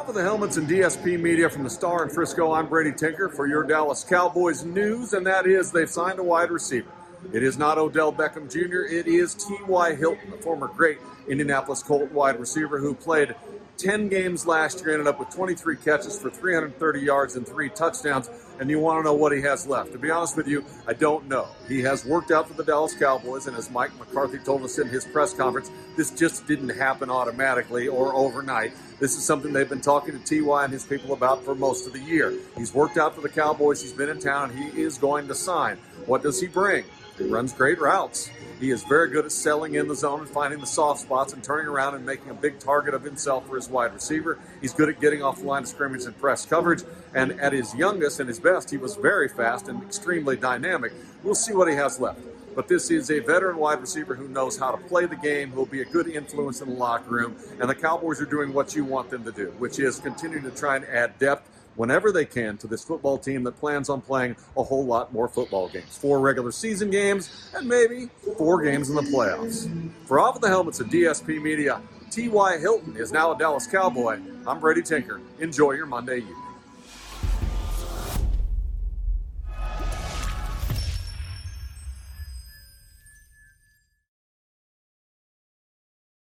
Off of the helmets and DSP media from the Star in Frisco, I'm Brady Tinker for your Dallas Cowboys news, and that is they've signed a wide receiver. It is not Odell Beckham Jr., it is T.Y. Hilton, the former great Indianapolis Colt wide receiver who played 10 games last year, ended up with 23 catches for 330 yards and three touchdowns. And you want to know what he has left. To be honest with you, I don't know. He has worked out for the Dallas Cowboys, and as Mike McCarthy told us in his press conference, this just didn't happen automatically or overnight. This is something they've been talking to TY and his people about for most of the year. He's worked out for the Cowboys, he's been in town, he is going to sign. What does he bring? He runs great routes. He is very good at selling in the zone and finding the soft spots and turning around and making a big target of himself for his wide receiver. He's good at getting off the line of scrimmage and press coverage. And at his youngest and his best, he was very fast and extremely dynamic. We'll see what he has left. But this is a veteran wide receiver who knows how to play the game, who'll be a good influence in the locker room. And the Cowboys are doing what you want them to do, which is continue to try and add depth whenever they can to this football team that plans on playing a whole lot more football games. Four regular season games and maybe four games in the playoffs. For Off of the Helmets of DSP Media, T.Y. Hilton is now a Dallas Cowboy. I'm Brady Tinker. Enjoy your Monday evening.